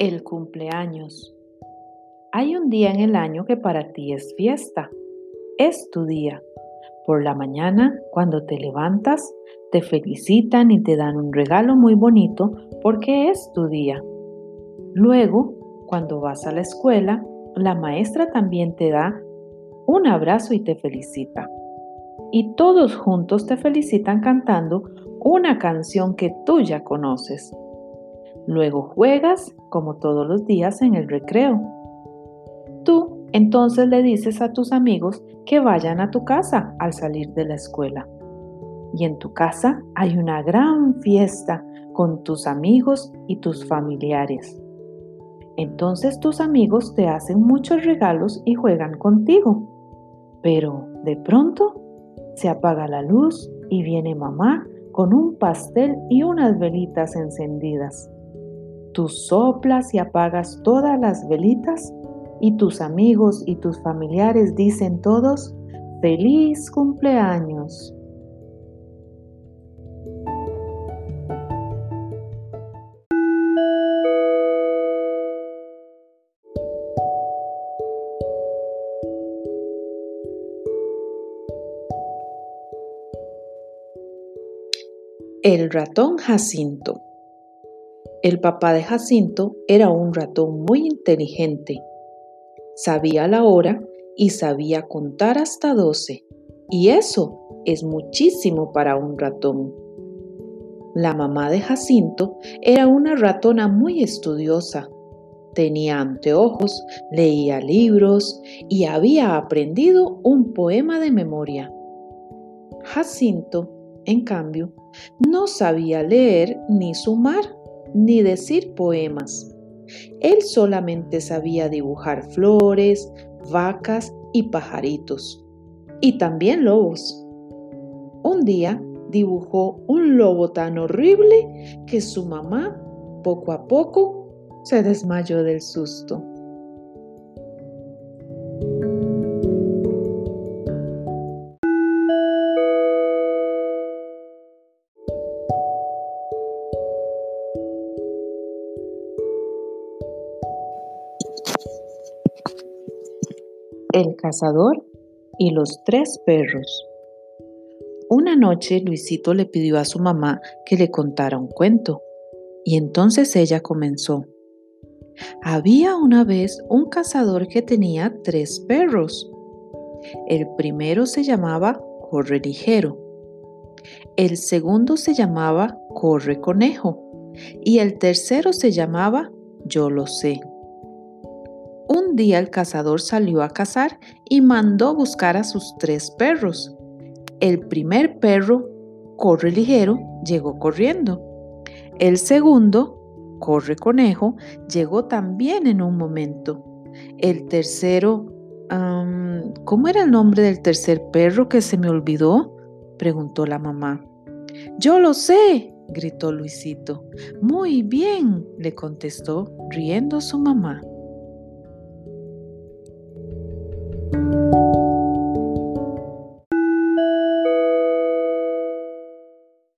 El cumpleaños. Hay un día en el año que para ti es fiesta. Es tu día. Por la mañana, cuando te levantas, te felicitan y te dan un regalo muy bonito porque es tu día. Luego, cuando vas a la escuela, la maestra también te da un abrazo y te felicita. Y todos juntos te felicitan cantando una canción que tú ya conoces. Luego juegas, como todos los días, en el recreo. Tú entonces le dices a tus amigos que vayan a tu casa al salir de la escuela. Y en tu casa hay una gran fiesta con tus amigos y tus familiares. Entonces tus amigos te hacen muchos regalos y juegan contigo. Pero de pronto se apaga la luz y viene mamá con un pastel y unas velitas encendidas. Tú soplas y apagas todas las velitas y tus amigos y tus familiares dicen todos, feliz cumpleaños. El ratón Jacinto. El papá de Jacinto era un ratón muy inteligente. Sabía la hora y sabía contar hasta doce, y eso es muchísimo para un ratón. La mamá de Jacinto era una ratona muy estudiosa. Tenía anteojos, leía libros y había aprendido un poema de memoria. Jacinto, en cambio, no sabía leer ni sumar ni decir poemas. Él solamente sabía dibujar flores, vacas y pajaritos. Y también lobos. Un día dibujó un lobo tan horrible que su mamá, poco a poco, se desmayó del susto. El cazador y los tres perros. Una noche Luisito le pidió a su mamá que le contara un cuento y entonces ella comenzó. Había una vez un cazador que tenía tres perros. El primero se llamaba Corre Ligero, el segundo se llamaba Corre Conejo y el tercero se llamaba Yo lo sé. Un día el cazador salió a cazar y mandó buscar a sus tres perros. El primer perro, corre ligero, llegó corriendo. El segundo, corre conejo, llegó también en un momento. El tercero, ¿cómo era el nombre del tercer perro que se me olvidó? preguntó la mamá. Yo lo sé, gritó Luisito. Muy bien, le contestó riendo su mamá.